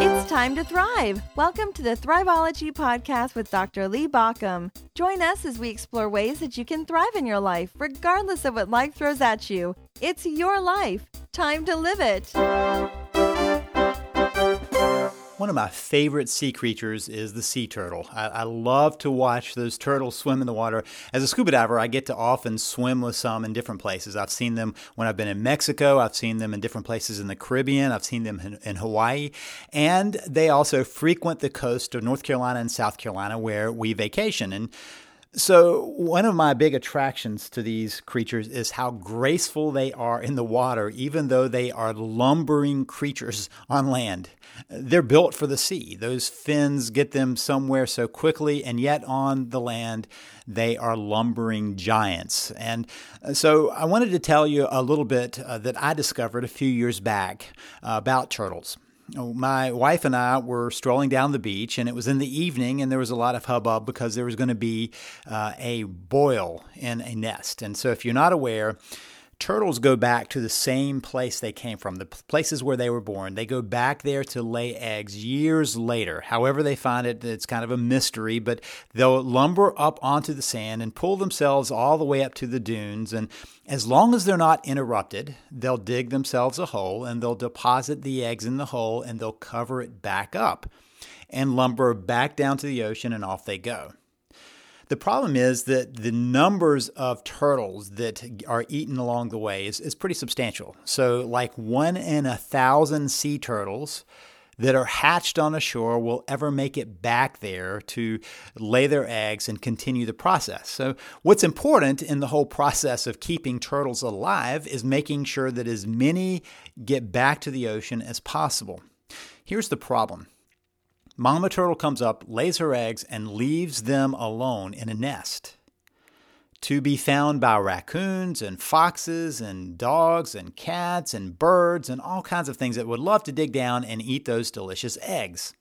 It's time to thrive. Welcome to the Thriveology podcast with Dr. Lee Baucom. Join us as we explore ways that you can thrive in your life, regardless of what life throws at you. It's your life. Time to live it. One of my favorite sea creatures is the sea turtle. I, I, love to watch those turtles swim in the water. As a scuba diver, I get to often swim with some in different places. I've seen them when I've been in Mexico, I've seen them in different places in the Caribbean, I've seen them in, in Hawaii, and they also frequent the coast of North Carolina and South Carolina where we vacation. And so, one of my big attractions to these creatures is how graceful they are in the water, even though they are lumbering creatures on land. They're built for the sea. Those fins get them somewhere so quickly, and yet on the land, they are lumbering giants. And so, I wanted to tell you a little bit uh, that I discovered a few years back uh, about turtles. Oh, my wife and I were strolling down the beach, and it was in the evening, and there was a lot of hubbub because there was going to be uh, a boil in a nest. And so, if you're not aware, turtles go back to the same place they came from, the places where they were born. They go back there to lay eggs years later. However, they find it, it's kind of a mystery, but they'll lumber up onto the sand and pull themselves all the way up to the dunes. And as long as they're not interrupted, they'll dig themselves a hole and they'll deposit the eggs in the hole and they'll cover it back up and lumber back down to the ocean and off they go. The problem is that the numbers of turtles that are eaten along the way is, is pretty substantial. So, like one in a thousand sea turtles that are hatched on a shore will ever make it back there to lay their eggs and continue the process. So, what's important in the whole process of keeping turtles alive is making sure that as many get back to the ocean as possible. Here's the problem Mama turtle comes up, lays her eggs, and leaves them alone in a nest to be found by raccoons and foxes and dogs and cats and birds and all kinds of things that would love to dig down and eat those delicious eggs.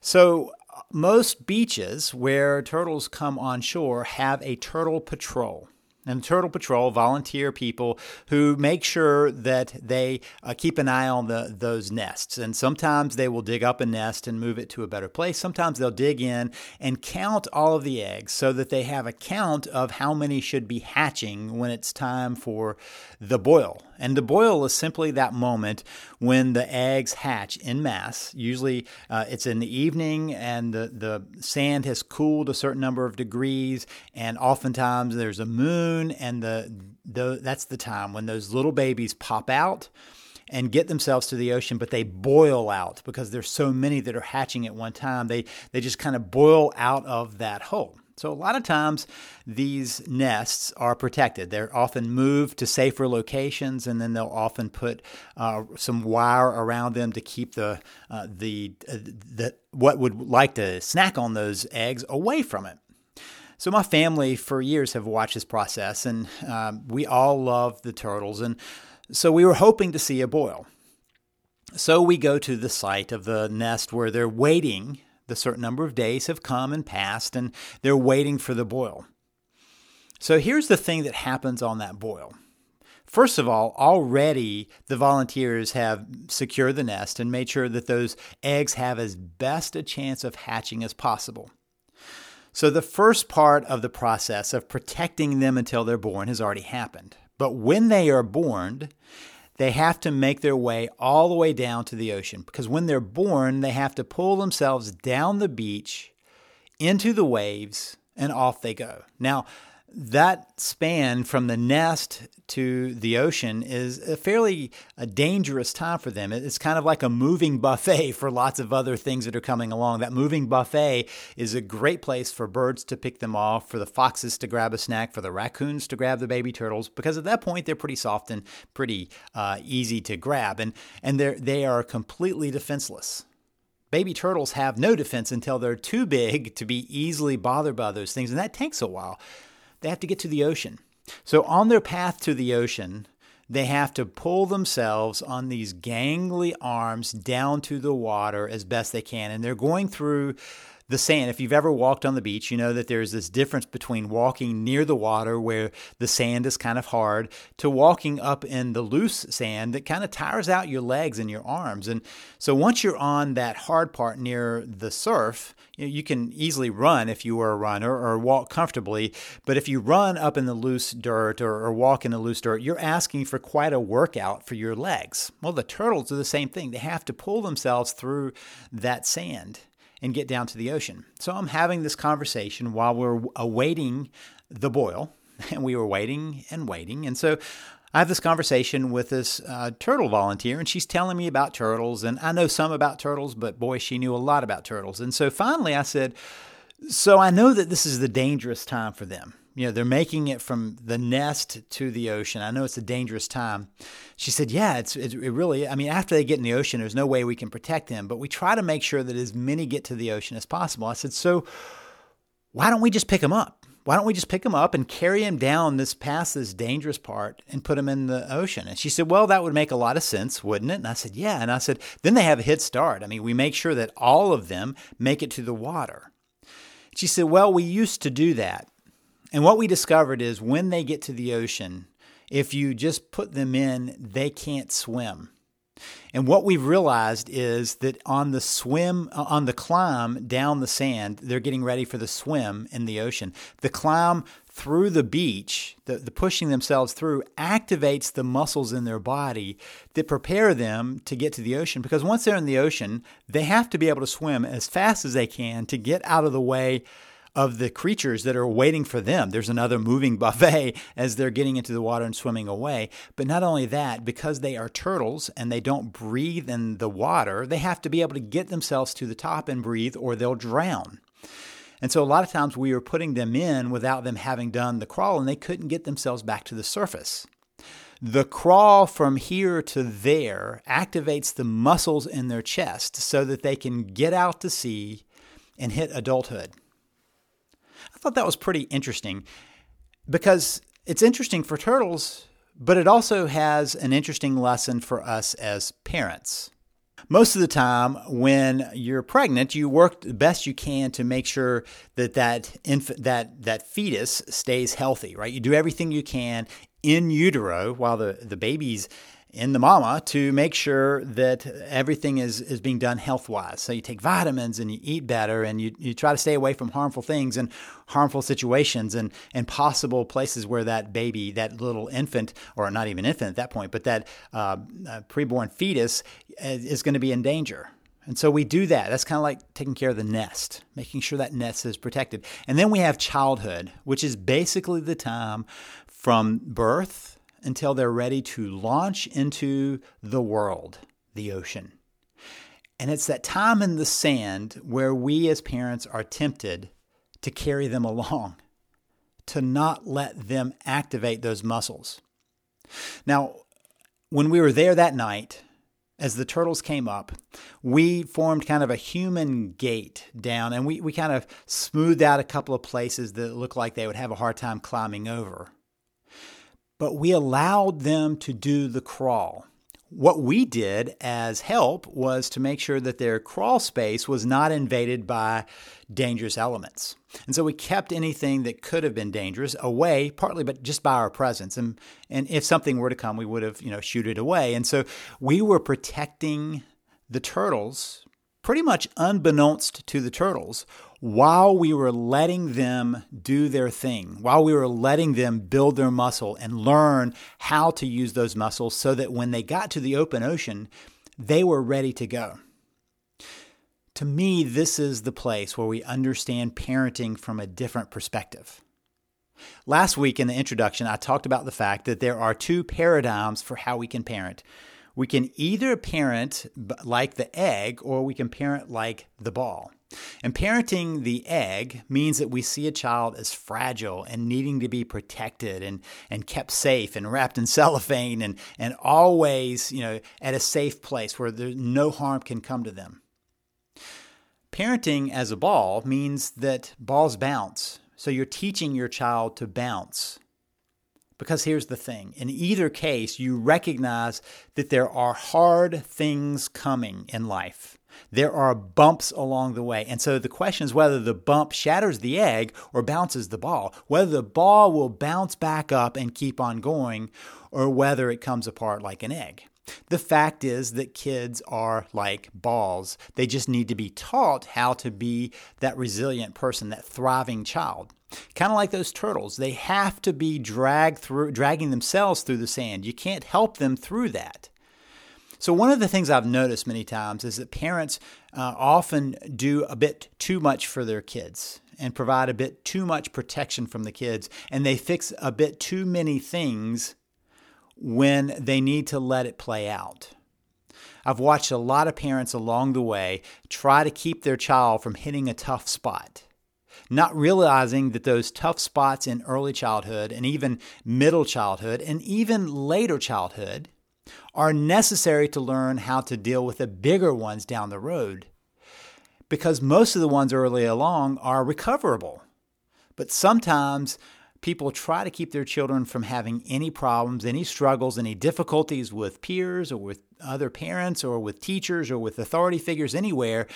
So, most beaches where turtles come on shore have a turtle patrol. And Turtle Patrol volunteer people who make sure that they uh, keep an eye on the, those nests. And sometimes they will dig up a nest and move it to a better place. Sometimes they'll dig in and count all of the eggs so that they have a count of how many should be hatching when it's time for the boil. And the boil is simply that moment when the eggs hatch in mass. Usually uh, it's in the evening and the, the sand has cooled a certain number of degrees, and oftentimes there's a moon, and the, the that's the time when those little babies pop out and get themselves to the ocean, but they boil out because there's so many that are hatching at one time. They they just kind of boil out of that hole. So, a lot of times these nests are protected. They're often moved to safer locations, and then they'll often put uh, some wire around them to keep the, uh, the, uh, the, what would like to snack on those eggs away from it. So, my family for years have watched this process, and um, we all love the turtles. And so, we were hoping to see a boil. So, we go to the site of the nest where they're waiting the certain number of days have come and passed, and they're waiting for the boil. So here's the thing that happens on that boil. First of all, already the volunteers have secured the nest and made sure that those eggs have as best a chance of hatching as possible. So the first part of the process of protecting them until they're born has already happened. But when they are born, they have to make their way all the way down to the ocean because when they're born, they have to pull themselves down the beach into the waves and off they go. Now, that span from the nest to the ocean is a fairly a dangerous time for them. It's kind of like a moving buffet for lots of other things that are coming along. That moving buffet is a great place for birds to pick them off, for the foxes to grab a snack, for the raccoons to grab the baby turtles, because at that point they're pretty soft and pretty uh, easy to grab, and and they they are completely defenseless. Baby turtles have no defense until they're too big to be easily bothered by those things, and that takes a while they have to get to the ocean. So, on their path to the ocean, they have to pull themselves on these gangly arms down to the water as best they can. And they're going through the sand. If you've ever walked on the beach, you know that there's this difference between walking near the water where the sand is kind of hard to walking up in the loose sand that kind of tires out your legs and your arms. And so once you're on that hard part near the surf, you can easily run if you were a runner or walk comfortably. But if you run up in the loose dirt or, or, walk in the loose dirt, you're asking for quite a workout for your legs. Well, the turtles are the same thing. They have to pull themselves through that sand and get down to the ocean. So I'm having this conversation while we're awaiting the boil. And we were waiting and waiting. And so I have this conversation with this uh, turtle volunteer, and she's telling me about turtles. And I know some about turtles, but boy, she knew a lot about turtles. And so finally I said, So I know that this is the dangerous time for them. You know, they're making it from the nest to the ocean. I know it's a dangerous time. She said, Yeah, it's, it really, I mean, after they get in the ocean, there's no way we can protect them, but we try to make sure that as many get to the ocean as possible. I said, So why don't we just pick them up? why don't we just pick them up and carry them down this past this dangerous part and put them in the ocean? And she said, Well, that would make a lot of sense, wouldn't it? And I said, Yeah. And I said, Then they have a head start. I mean, we make sure that all of them make it to the water. She said, Well, we used to do that. And what we discovered is when they get to the ocean, if you just put them in, they can't swim. And what we've realized is that on the swim, uh, on the climb down the sand, they're getting ready for the swim in the ocean. The climb through the beach, the, the pushing themselves through, activates the muscles in their body that prepare them to get to the ocean. Because once they're in the ocean, they have to be able to swim as fast as they can to get out of the way of the creatures that are waiting for them. There's another moving buffet as they're getting into the water and swimming away. But not only that, because they are turtles and they don't breathe in the water, they have to be able to get themselves to the top and breathe or they'll drown. And so a lot of times we were putting them in without them having done the crawl and they couldn't get themselves back to the surface. The crawl from here to there activates the muscles in their chest so that they can get out to sea and hit adulthood. I thought that was pretty interesting because it's interesting for turtles, but it also has an interesting lesson for us as parents. Most of the time, when you're pregnant, you work the best you can to make sure that that infant, that that fetus stays healthy. Right? You do everything you can in utero while the the baby's in the mama to make sure that everything is, is being done health wise. So you take vitamins and you eat better and you, you try to stay away from harmful things and harmful situations and, and possible places where that baby, that little infant, or not even infant at that point, but that uh, uh, preborn fetus is going to be in danger. And so we do that. That's kind of like taking care of the nest, making sure that nest is protected. And then we have childhood, which is basically the time from birth until they're ready to launch into the world, the ocean. And it's that time in the sand where we as parents are tempted to carry them along, to not let them activate those muscles. Now, when we were there that night, as the turtles came up, we formed kind of a human gate down and we, we kind of smoothed out a couple of places that looked like they would have a hard time climbing over but we allowed them to do the crawl. What we did as help was to make sure that their crawl space was not invaded by dangerous elements. And so we kept anything that could have been dangerous away, partly but just by our presence. And and if something were to come, we would have, you know, shoot it away. And so we were protecting the turtles pretty much unbeknownst to the turtles while we were letting them do their thing, while we were letting them build their muscle and learn how to use those muscles so that when they got to the open ocean, they were ready to go. To me, this is the place where we understand parenting from a different perspective. Last week in the introduction, I talked about the fact that there are two paradigms for how we can parent. We can either parent like the egg or we can parent like the ball. And parenting the egg means that we see a child as fragile and needing to be protected and, and kept safe and wrapped in cellophane and, and always, you know, at a safe place where there, no harm can come to them. Parenting as a ball means that balls bounce. So you're teaching your child to bounce. Because here's the thing in either case, you recognize that there are hard things coming in life there are bumps along the way. And so the question is whether the bump shatters the egg or bounces the ball, whether the ball will bounce back up and keep on going, or whether it comes apart like an egg. The fact is that kids are like balls. They just need to be taught how to be that resilient person, that thriving child. Kind of like those turtles, they have to be dragged through, dragging themselves through the sand. You can't help them through that. So, one of the things I've noticed many times is that parents uh, often do a bit too much for their kids and provide a bit too much protection from the kids, and they fix a bit too many things when they need to let it play out. I've watched a lot of parents along the way try to keep their child from hitting a tough spot, not realizing that those tough spots in early childhood and even middle childhood and even later childhood are necessary to learn how to deal with the bigger ones down the road. Because most of the ones early along are recoverable. But sometimes people try to keep their children from having any problems, any struggles, any difficulties with peers or with other parents or with teachers or with authority figures anywhere.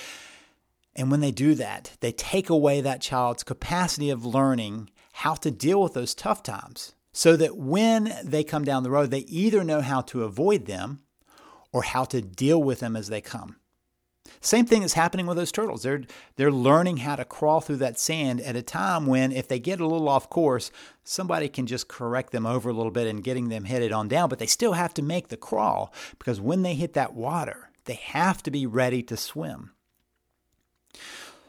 And when they do that, they take away that child's capacity of learning how to deal with those tough times so that when they come down the road, they either know how to avoid them or how to deal with them as they come. Same thing is happening with those turtles. They're they're learning how to crawl through that sand at a time when if they get a little off course, somebody can just correct them over a little bit and getting them headed on down, but they still have to make the crawl because when they hit that water, they have to be ready to swim.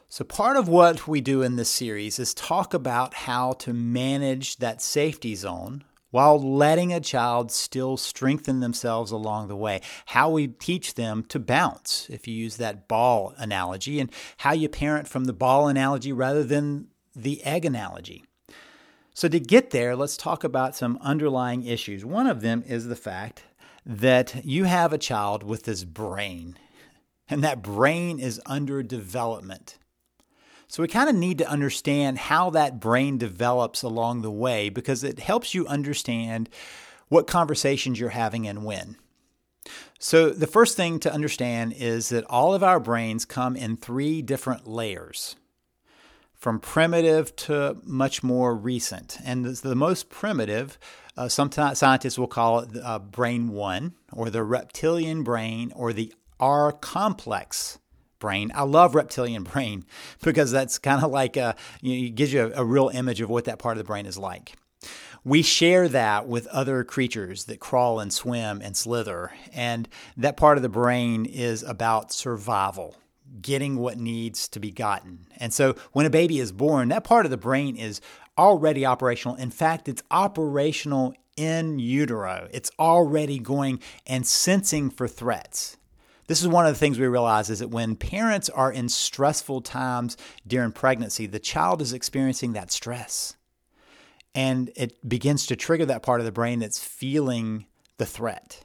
So, part of what we do in this series is talk about how to manage that safety zone while letting a child still strengthen themselves along the way. How we teach them to bounce, if you use that ball analogy, and how you parent from the ball analogy rather than the egg analogy. So, to get there, let's talk about some underlying issues. One of them is the fact that you have a child with this brain, and that brain is under development. So we kind of need to understand how that brain develops along the way because it helps you understand what conversations you're having and when. So, the first thing to understand is that all of our brains come in three different layers from primitive to much more recent. And the most primitive, uh, some scientists will call it uh, brain one, or the reptilian brain, or the R complex brain. I love reptilian brain because that's kind of like a, you know, it gives you a, a real image of what that part of the brain is like. We share that with other creatures that crawl and swim and slither. And that part of the brain is about survival, getting what needs to be gotten. And so when a baby is born, that part of the brain is already operational. In fact, it's operational in utero, it's already going and sensing for threats. This is one of the things we realize is that when parents are in stressful times during pregnancy, the child is experiencing that stress. And it begins to trigger that part of the brain that's feeling the threat.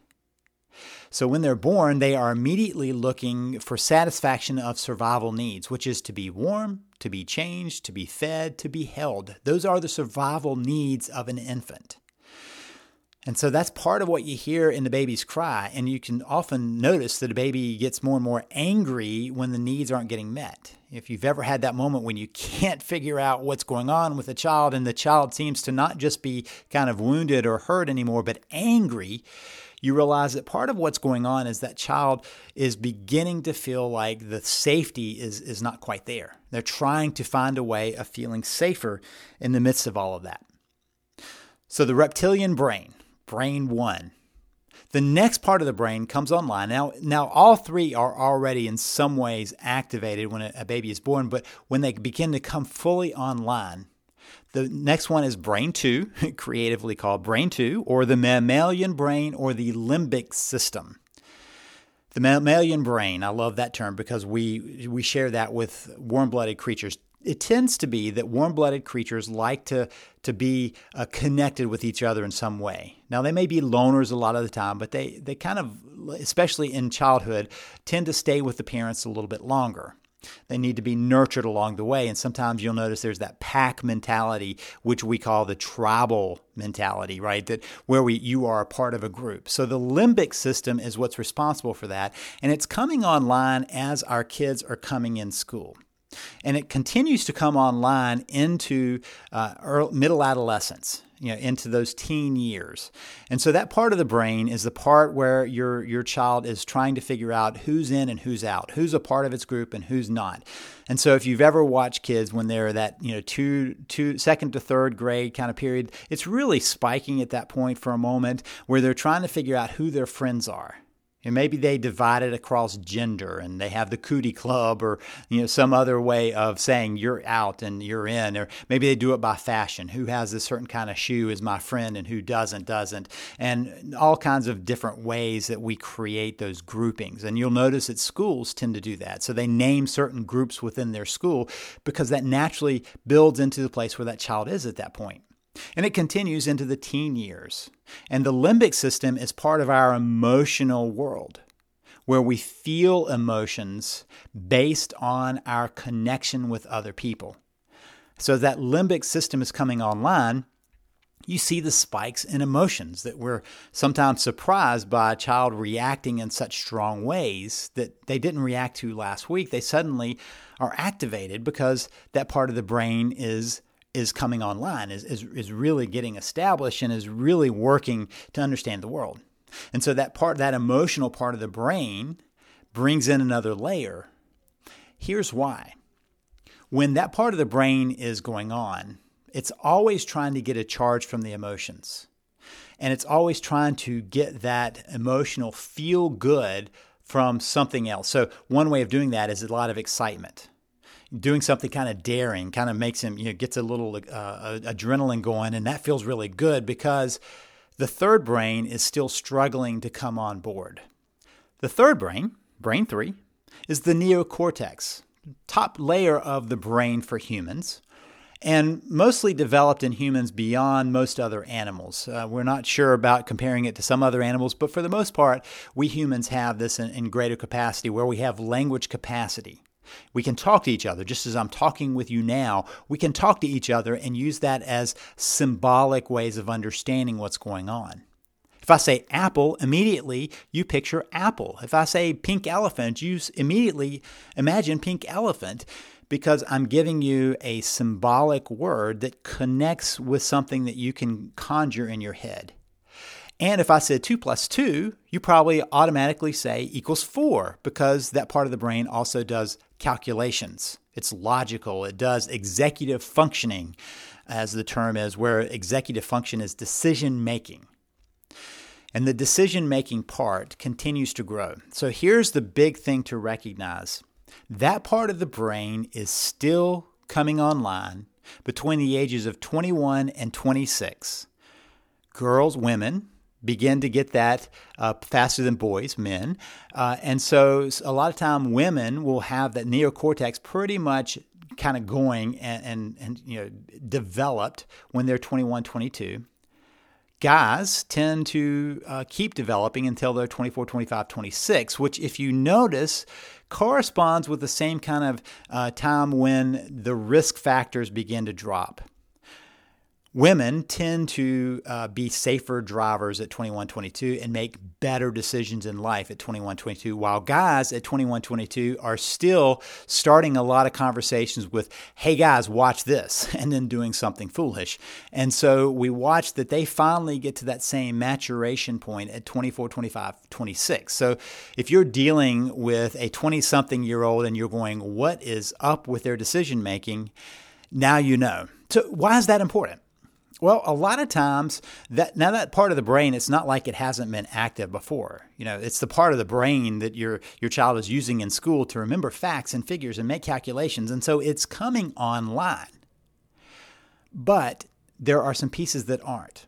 So when they're born, they are immediately looking for satisfaction of survival needs, which is to be warm, to be changed, to be fed, to be held. Those are the survival needs of an infant. And so that's part of what you hear in the baby's cry. And you can often notice that a baby gets more and more angry when the needs aren't getting met. If you've ever had that moment when you can't figure out what's going on with a child and the child seems to not just be kind of wounded or hurt anymore, but angry, you realize that part of what's going on is that child is beginning to feel like the safety is, is not quite there. They're trying to find a way of feeling safer in the midst of all of that. So the reptilian brain, brain one. The next part of the brain comes online. Now, now all three are already in some ways activated when a, baby is born, but when they begin to come fully online, the next one is brain two, creatively called brain two, or the mammalian brain or the limbic system. The mammalian brain, I love that term because we we share that with warm-blooded creatures it tends to be that warm-blooded creatures like to to be uh, connected with each other in some way. Now they may be loners a lot of the time, but they they kind of, especially in childhood, tend to stay with the parents a little bit longer. They need to be nurtured along the way. And sometimes you'll notice there's that pack mentality, which we call the tribal mentality, right? That where we you are a part of a group. So the limbic system is what's responsible for that. And it's coming online as our kids are coming in school. And it continues to come online into uh, early, middle adolescence you know, into those teen years. And so that part of the brain is the part where your your child is trying to figure out who's in and who's out, who's a part of its group and who's not. And so if you've ever watched kids when they're that, you know, two two second to third grade kind of period, it's really spiking at that point for a moment where they're trying to figure out who their friends are and maybe they divide it across gender and they have the cootie club or you know some other way of saying you're out and you're in. Or maybe they do it by fashion. Who has a certain kind of shoe is my friend and who doesn't doesn't. And all kinds of different ways that we create those groupings. And you'll notice that schools tend to do that. So they name certain groups within their school because that naturally builds into the place where that child is at that point and it continues into the teen years. And the limbic system is part of our emotional world, where we feel emotions based on our connection with other people. So that limbic system is coming online. You see the spikes in emotions that we're sometimes surprised by a child reacting in such strong ways that they didn't react to last week. They suddenly are activated because that part of the brain is is coming online, is, is, is really getting established and is really working to understand the world. And so that part, that emotional part of the brain brings in another layer. Here's why. When that part of the brain is going on, it's always trying to get a charge from the emotions. And it's always trying to get that emotional feel good from something else. So, one way of doing that is a lot of excitement doing something kind of daring kind of makes him, you know, gets a little uh, adrenaline going. And that feels really good because the third brain is still struggling to come on board. The third brain, brain three, is the neocortex, top layer of the brain for humans and mostly developed in humans beyond most other animals. Uh, we're not sure about comparing it to some other animals, but for the most part, we humans have this in, in greater capacity where we have language capacity. We can talk to each other, just as I'm talking with you now. We can talk to each other and use that as symbolic ways of understanding what's going on. If I say apple, immediately you picture apple. If I say pink elephant, you immediately imagine pink elephant because I'm giving you a symbolic word that connects with something that you can conjure in your head. And if I said 2 plus 2, you probably automatically say equals 4 because that part of the brain also does calculations. It's logical, it does executive functioning, as the term is, where executive function is decision making. And the decision making part continues to grow. So here's the big thing to recognize that part of the brain is still coming online between the ages of 21 and 26. Girls, women, begin to get that uh, faster than boys, men. Uh, and so a lot of time women will have that neocortex pretty much kind of going and, and, and you know developed when they're 21, 22. Guys tend to uh, keep developing until they're 24, 25, 26, which, if you notice, corresponds with the same kind of uh, time when the risk factors begin to drop women tend to uh, be safer drivers at 21 22 and make better decisions in life at 21 22 while guys at 21 22 are still starting a lot of conversations with hey guys watch this and then doing something foolish. And so we watch that they finally get to that same maturation point at 24 25 26 so if you're dealing with a 20 something year old and you're going what is up with their decision making now you know. So why is that important well, a lot of times that now that part of the brain, it's not like it hasn't been active before. You know, it's the part of the brain that your your child is using in school to remember facts and figures and make calculations, and so it's coming online. But there are some pieces that aren't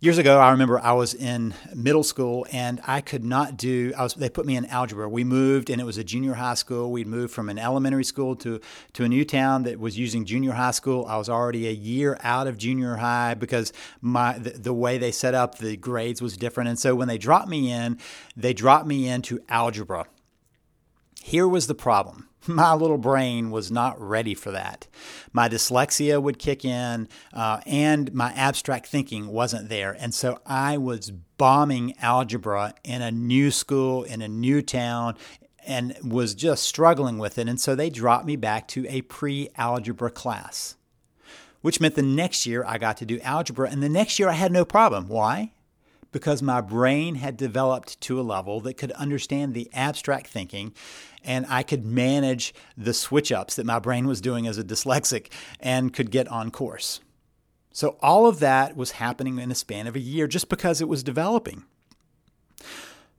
years ago i remember i was in middle school and i could not do i was they put me in algebra. We moved and it was a junior high school. We'd moved from an elementary school to to a new town that was using junior high school. I was already a year out of junior high because my the, the way they set up the grades was different. And so when they dropped me in they dropped me into algebra Here was the problem. My little brain was not ready for that. My dyslexia would kick in, uh, and my abstract thinking wasn't there. And so I was bombing algebra in a new school, in a new town, and was just struggling with it. And so they dropped me back to a pre algebra class, which meant the next year I got to do algebra. And the next year I had no problem. Why? Because my brain had developed to a level that could understand the abstract thinking and I could manage the switch ups that my brain was doing as a dyslexic and could get on course. So all of that was happening in a span of a year just because it was developing.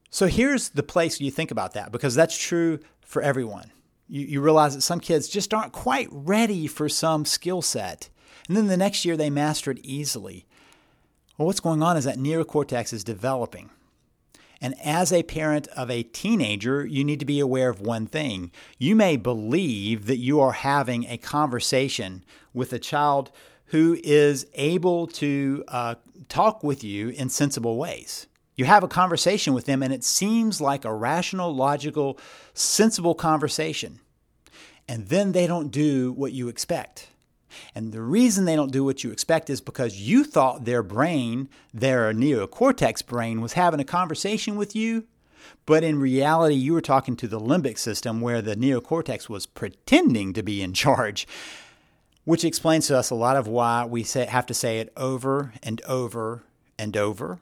So here's the place you think about that because that's true for everyone. You, you realize that some kids just aren't quite ready for some skill set. And then the next year they master it easily. Well, what's going on is that neocortex is developing. And as a parent of a teenager, you need to be aware of one thing. You may believe that you are having a conversation with a child who is able to uh, talk with you in sensible ways. You have a conversation with them, and it seems like a rational, logical, sensible conversation. And then they don't do what you expect. And the reason they don't do what you expect is because you thought their brain, their neocortex brain, was having a conversation with you. But in reality, you were talking to the limbic system where the neocortex was pretending to be in charge, which explains to us a lot of why we have to say it over and over and over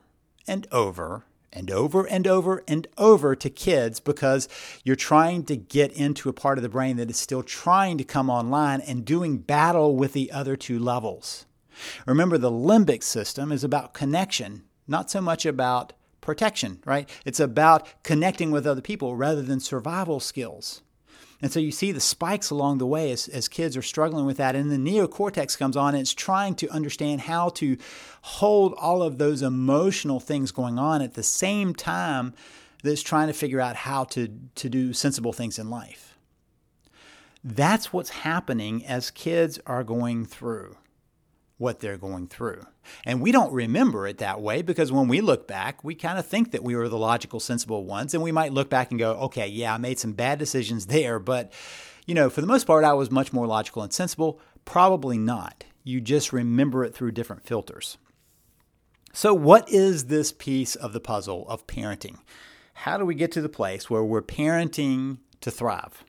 and over and over and over and over to kids because you're trying to get into a part of the brain that is still trying to come online and doing battle with the other two levels. Remember, the limbic system is about connection, not so much about protection, right? It's about connecting with other people rather than survival skills. And so you see the spikes along the way as, as kids are struggling with that. And the neocortex comes on and it's trying to understand how to hold all of those emotional things going on at the same time that it's trying to figure out how to, to do sensible things in life. That's what's happening as kids are going through what they're going through. And we don't remember it that way because when we look back, we kind of think that we were the logical, sensible ones. And we might look back and go, okay, yeah, I made some bad decisions there. But, you know, for the most part, I was much more logical and sensible. Probably not. You just remember it through different filters. So, what is this piece of the puzzle of parenting? How do we get to the place where we're parenting to thrive?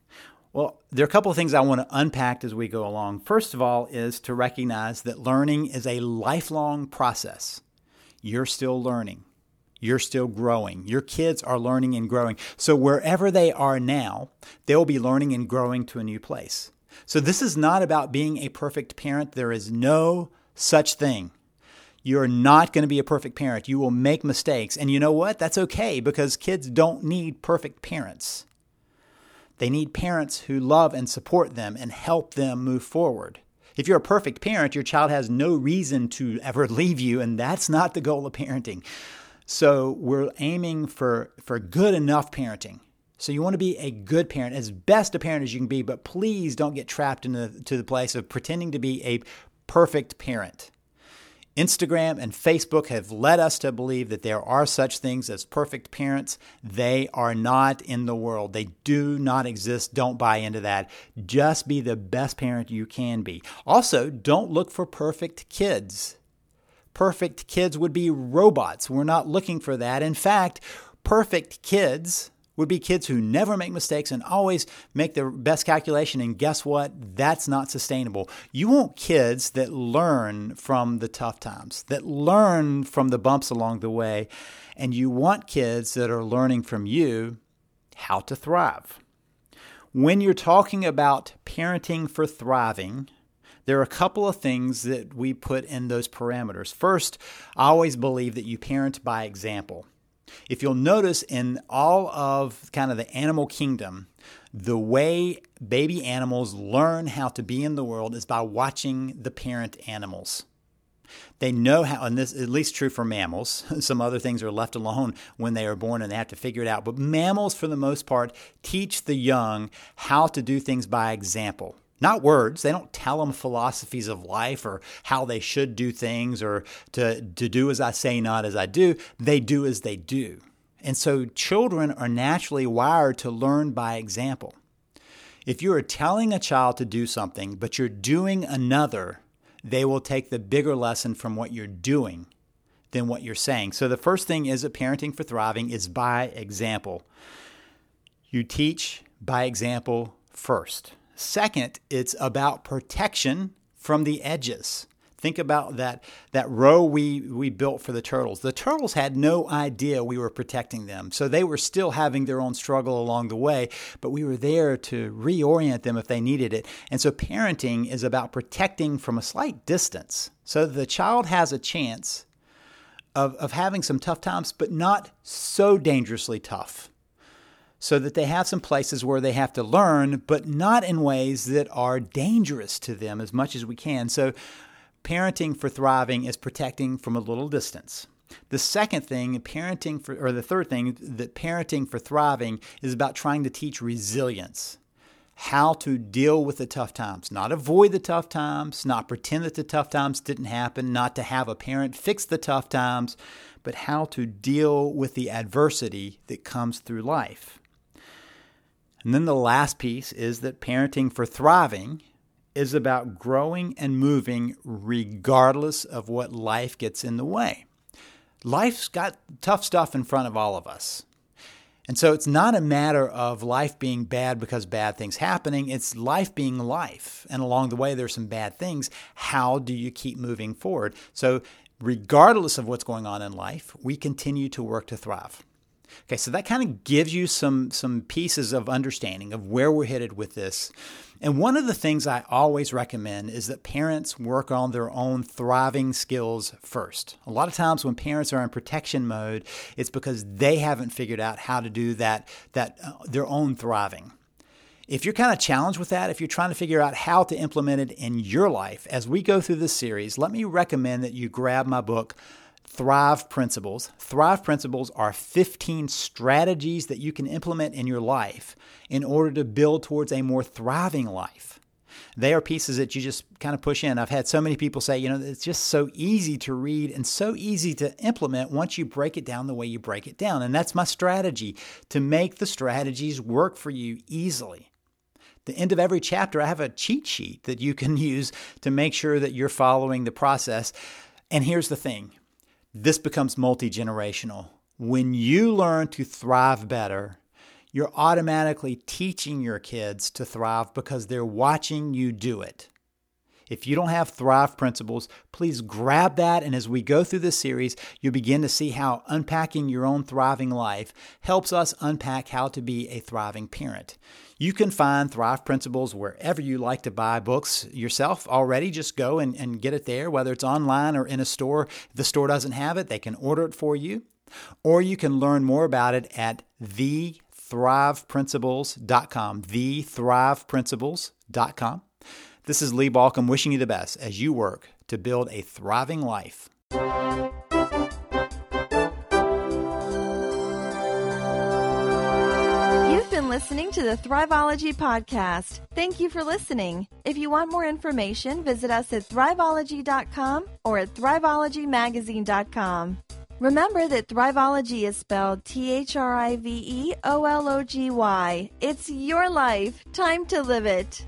Well, there are a couple of things I want to unpack as we go along. First of all, is to recognize that learning is a lifelong process. You're still learning, you're still growing. Your kids are learning and growing. So, wherever they are now, they'll be learning and growing to a new place. So, this is not about being a perfect parent. There is no such thing. You're not going to be a perfect parent. You will make mistakes. And you know what? That's okay because kids don't need perfect parents. They need parents who love and support them and help them move forward. If you're a perfect parent, your child has no reason to ever leave you, and that's not the goal of parenting. So we're aiming for, for good enough parenting. So you want to be a good parent, as best a parent as you can be, but please don't get trapped into to the place of pretending to be a perfect parent. Instagram and Facebook have led us to believe that there are such things as perfect parents. They are not in the world. They do not exist. Don't buy into that. Just be the best parent you can be. Also, don't look for perfect kids. Perfect kids would be robots. We're not looking for that. In fact, perfect kids would be kids who never make mistakes and always make the best calculation. And guess what? That's not sustainable. You want kids that learn from the tough times, that learn from the bumps along the way. And you want kids that are learning from you how to thrive. When you're talking about parenting for thriving, there are a couple of things that we put in those parameters. First, I always believe that you parent by example. If you'll notice in all of kind of the animal kingdom, the way baby animals learn how to be in the world is by watching the parent animals. They know how, and this is at least true for mammals. Some other things are left alone when they are born and they have to figure it out. But mammals, for the most part, teach the young how to do things by example not words. They don't tell them philosophies of life or how they should do things or to, to do as I say, not as I do. They do as they do. And so children are naturally wired to learn by example. If you are telling a child to do something, but you're doing another, they will take the bigger lesson from what you're doing than what you're saying. So the first thing is that parenting for thriving is by example. You teach by example first. Second, it's about protection from the edges. Think about that that row we we built for the turtles. The turtles had no idea we were protecting them. So they were still having their own struggle along the way, but we were there to reorient them if they needed it. And so parenting is about protecting from a slight distance. So the child has a chance of, of having some tough times, but not so dangerously tough so that they have some places where they have to learn, but not in ways that are dangerous to them as much as we can. So, parenting for thriving is protecting from a little distance. The second thing, parenting for, or the third thing, that parenting for thriving is about trying to teach resilience. How to deal with the tough times, not avoid the tough times, not pretend that the tough times didn't happen, not to have a parent fix the tough times, but how to deal with the adversity that comes through life. And then the last piece is that parenting for thriving is about growing and moving regardless of what life gets in the way. Life's got tough stuff in front of all of us. And so it's not a matter of life being bad because bad things happening, it's life being life. And along the way there's some bad things. How do you keep moving forward? So regardless of what's going on in life, we continue to work to thrive. Okay, so that kind of gives you some some pieces of understanding of where we're headed with this. And one of the things I always recommend is that parents work on their own thriving skills first. A lot of times when parents are in protection mode, it's because they haven't figured out how to do that that uh, their own thriving. If you're kind of challenged with that, if you're trying to figure out how to implement it in your life as we go through this series, let me recommend that you grab my book Thrive Principles. Thrive Principles are 15 strategies that you can implement in your life in order to build towards a more thriving life. They are pieces that you just kind of push in. I've had so many people say, you know, it's just so easy to read and so easy to implement once you break it down the way you break it down. And that's my strategy to make the strategies work for you easily. The end of every chapter, I have a cheat sheet that you can use to make sure that you're following the process. And here's the thing this becomes multi generational. When you learn to thrive better, you're automatically teaching your kids to thrive because they're watching you do it. If you don't have Thrive principles, please grab that. And as we go through this series, you'll begin to see how unpacking your own thriving life helps us unpack how to be a thriving parent. You can find Thrive Principles wherever you like to buy books yourself already. Just go and, and get it there, whether it's online or in a store. If the store doesn't have it, they can order it for you. Or you can learn more about it at thethriveprinciples.com. Thethriveprinciples.com. This is Lee Baucom wishing you the best as you work to build a thriving life. You've been listening to the Thriveology Podcast. Thank you for listening. If you want more information, visit us at thriveology.com or at thriveologymagazine.com. Remember that Thriveology is spelled T H R I V E O L O G Y. It's your life. Time to live it.